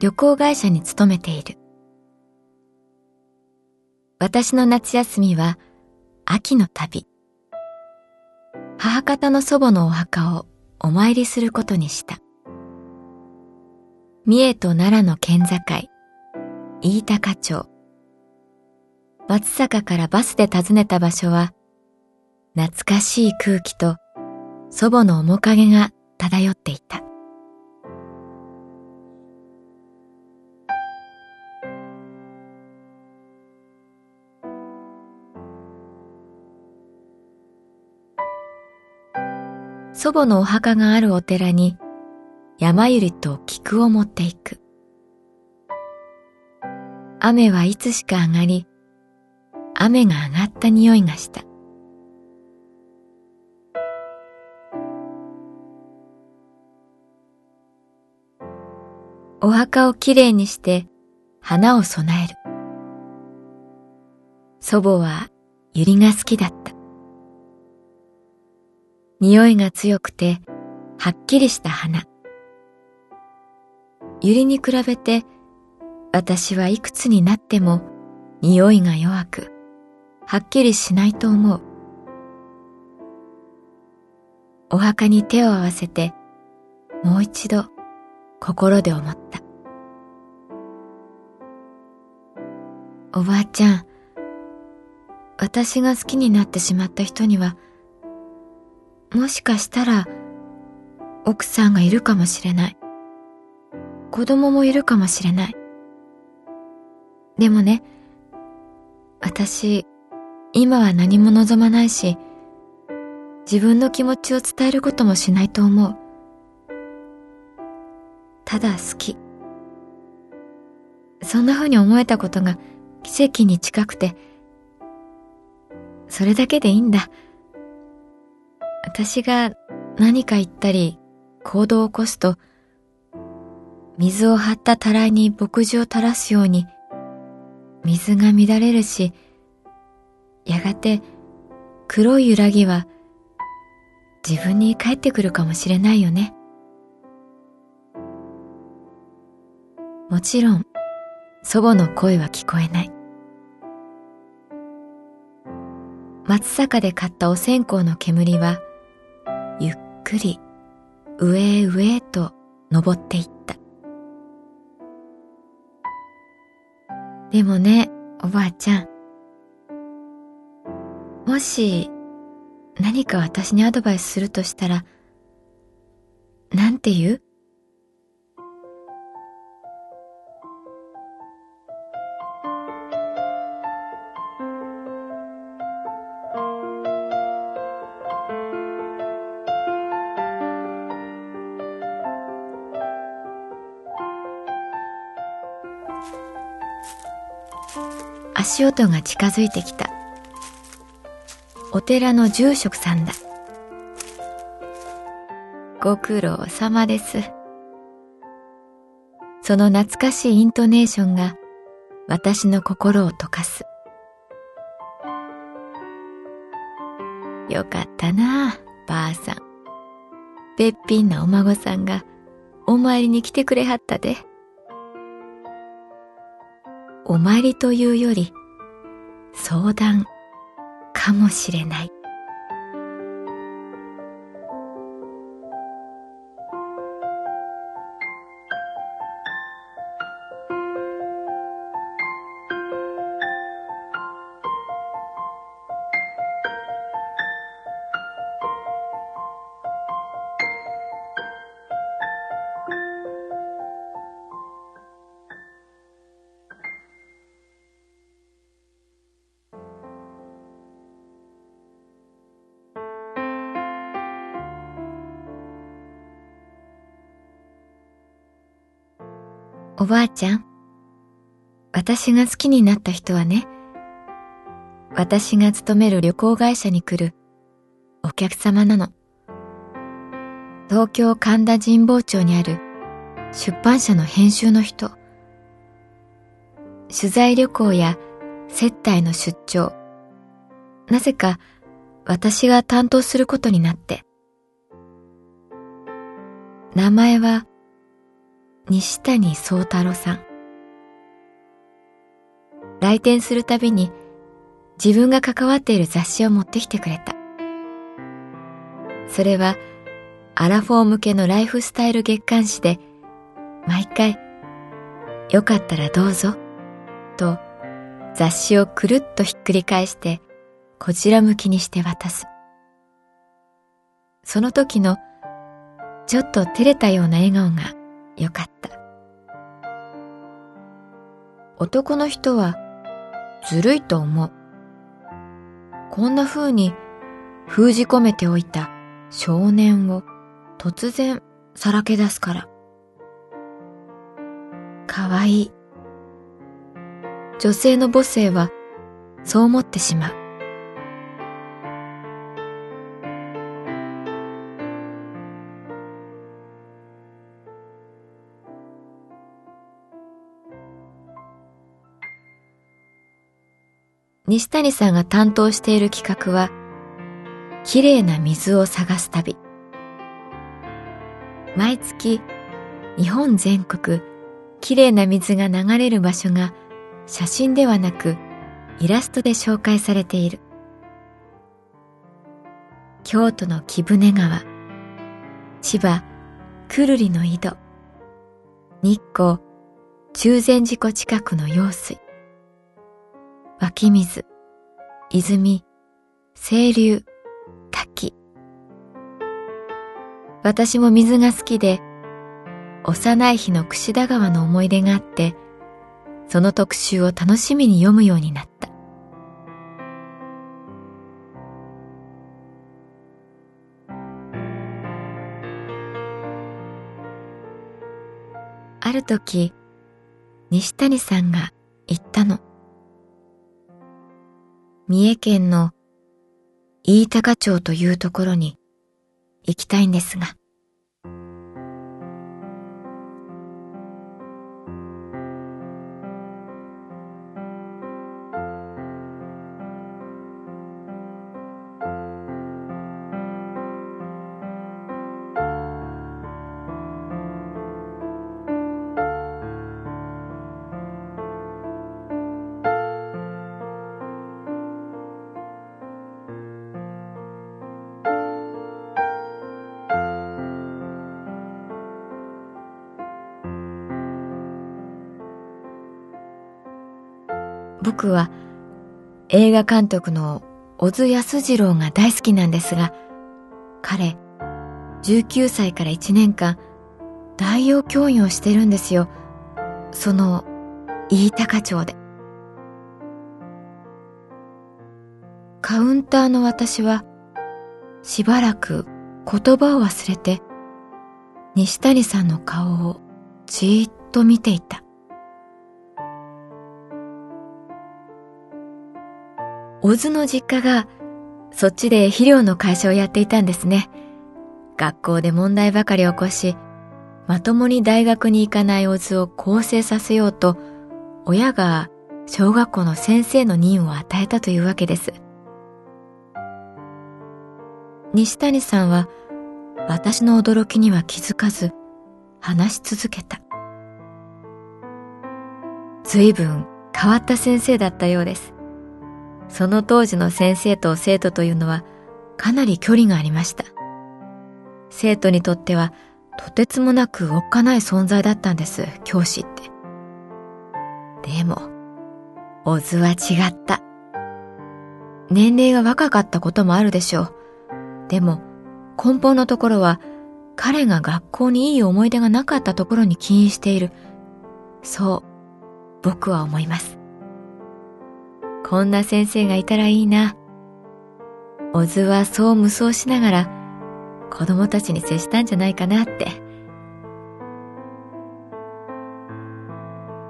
旅行会社に勤めている。私の夏休みは秋の旅。母方の祖母のお墓をお参りすることにした。三重と奈良の県境。飯高町。松坂からバスで訪ねた場所は懐かしい空気と祖母の面影が漂っていた。祖母のお墓があるお寺に山ゆりと菊を持っていく。雨はいつしか上がり、雨が上がった匂いがした。お墓をきれいにして花を供える。祖母は百合が好きだった。匂いが強くてはっきりした花。百合に比べて私はいくつになっても匂いが弱く、はっきりしないと思う。お墓に手を合わせてもう一度心で思った。おばあちゃん、私が好きになってしまった人には、もしかしたら奥さんがいるかもしれない。子供もいるかもしれない。でもね、私、今は何も望まないし、自分の気持ちを伝えることもしないと思う。ただ好き。そんな風に思えたことが奇跡に近くて、それだけでいいんだ。私が何か言ったり行動を起こすと、水を張ったたらいに牧事を垂らすように、水が乱れるし、やがて黒い揺らぎは自分に帰ってくるかもしれないよね。もちろん、祖母の声は聞こえない。松坂で買ったお線香の煙は、くり上へ上へと登っていった。でもね、おばあちゃん。もし、何か私にアドバイスするとしたら、なんて言う？足音が近づいてきたお寺の住職さんだご苦労様です。その懐かしいイントネーションが私の心を溶かす。よかったなあばあさん。べっぴんなお孫さんがお参りに来てくれはったで。お参りというより相談かもしれない。おばあちゃん、私が好きになった人はね、私が勤める旅行会社に来るお客様なの。東京神田神保町にある出版社の編集の人。取材旅行や接待の出張。なぜか私が担当することになって。名前は西谷宗太郎さん。来店するたびに自分が関わっている雑誌を持ってきてくれた。それはアラフォー向けのライフスタイル月刊誌で毎回よかったらどうぞと雑誌をくるっとひっくり返してこちら向きにして渡す。その時のちょっと照れたような笑顔がよかった。男の人はずるいと思う。こんな風に封じ込めておいた少年を突然さらけ出すから。かわいい。女性の母性はそう思ってしまう。西谷さんが担当している企画は、綺麗な水を探す旅。毎月、日本全国、綺麗な水が流れる場所が写真ではなくイラストで紹介されている。京都の貴船川、千葉、久留里の井戸、日光、中禅寺湖近くの用水、湧き水、泉、清流、滝。私も水が好きで、幼い日の櫛田川の思い出があって、その特集を楽しみに読むようになった。ある時、西谷さんが言ったの。三重県の飯高町というところに行きたいんですが。僕は映画監督の小津安二郎が大好きなんですが、彼、19歳から1年間、大洋教員をしてるんですよ。その、飯高町で。カウンターの私は、しばらく言葉を忘れて、西谷さんの顔をじーっと見ていた。小津の実家がそっちで肥料の会社をやっていたんですね。学校で問題ばかり起こし、まともに大学に行かないオズを更生させようと、親が小学校の先生の任を与えたというわけです。西谷さんは私の驚きには気づかず話し続けた。随分変わった先生だったようです。その当時の先生と生徒というのはかなり距離がありました。生徒にとってはとてつもなくおっかない存在だったんです、教師って。でも、オズは違った。年齢が若かったこともあるでしょう。でも、根本のところは、彼が学校にいい思い出がなかったところに起因している。そう、僕は思います。こんな先生がいたらいいな。オズはそう無双しながら、子供たちに接したんじゃないかなって。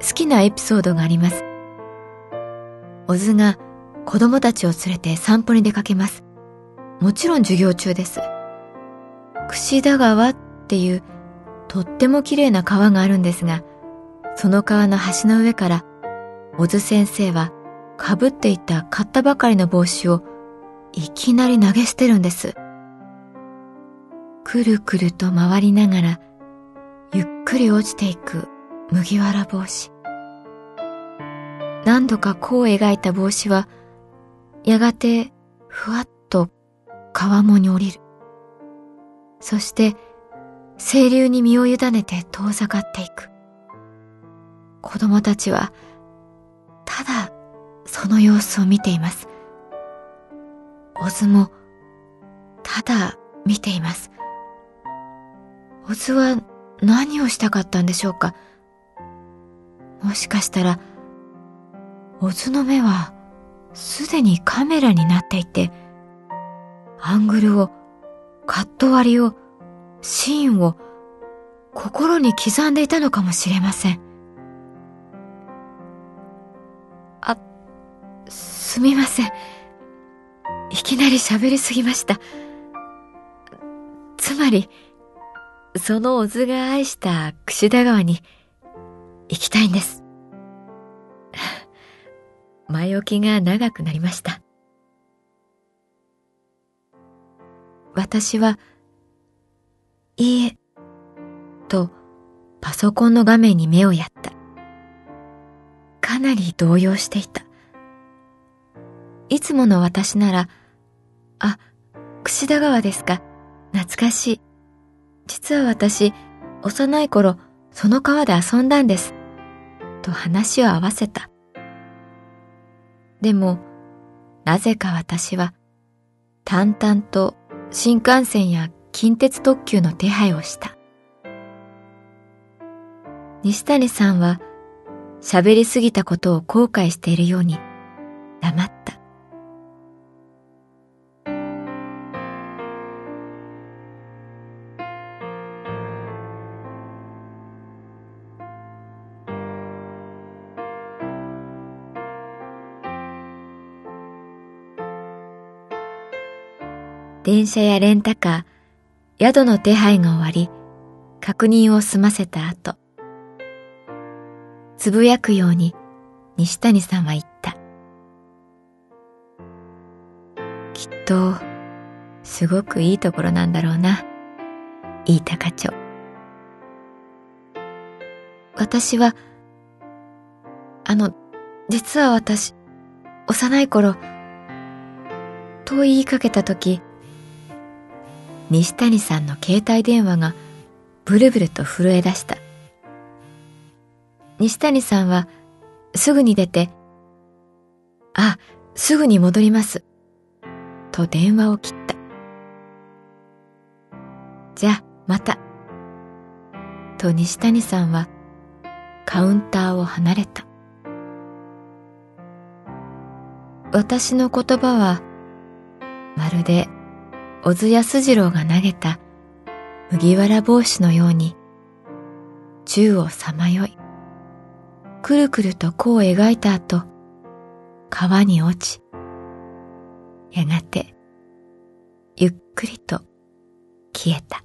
好きなエピソードがあります。オズが子供たちを連れて散歩に出かけます。もちろん授業中です。櫛田川っていうとっても綺麗な川があるんですが、その川の橋の上から、小津先生はかぶっていた買ったばかりの帽子をいきなり投げ捨てるんです。くるくると回りながら、ゆっくり落ちていく麦わら帽子。何度か弧を描いた帽子は、やがてふわっと川面に降りる。そして、清流に身を委ねて遠ざかっていく。子供たちは、ただその様子を見ています。オズも、ただ見ています。オズは何をしたかったんでしょうか？もしかしたら、オズの目はすでにカメラになっていて、アングルを、カット割りを、シーンを心に刻んでいたのかもしれません。すみません。いきなり喋りすぎました。つまり、その小津が愛した櫛田川に行きたいんです。前置きが長くなりました。私は、いいえ、とパソコンの画面に目をやった。かなり動揺していた。いつもの私なら、あ、櫛田川ですか、懐かしい。実は私、幼い頃、その川で遊んだんです。と話を合わせた。でも、なぜか私は、淡々と新幹線や近鉄特急の手配をした。西谷さんは、喋りすぎたことを後悔しているように、黙った。電車やレンタカー、宿の手配が終わり、確認を済ませた後、つぶやくように西谷さんは言った。きっと、すごくいいところなんだろうな、飯高町。私は、あの、実は私、幼い頃、と言いかけたとき、西谷さんの携帯電話がブルブルと震え出した。西谷さんはすぐに出て、あ、すぐに戻ります。と電話を切った。じゃあ、また。と西谷さんはカウンターを離れた。私の言葉はまるで小津安二郎が投げた麦わら帽子のように宙をさまよい、くるくると弧を描いた後、川に落ち、やがてゆっくりと消えた。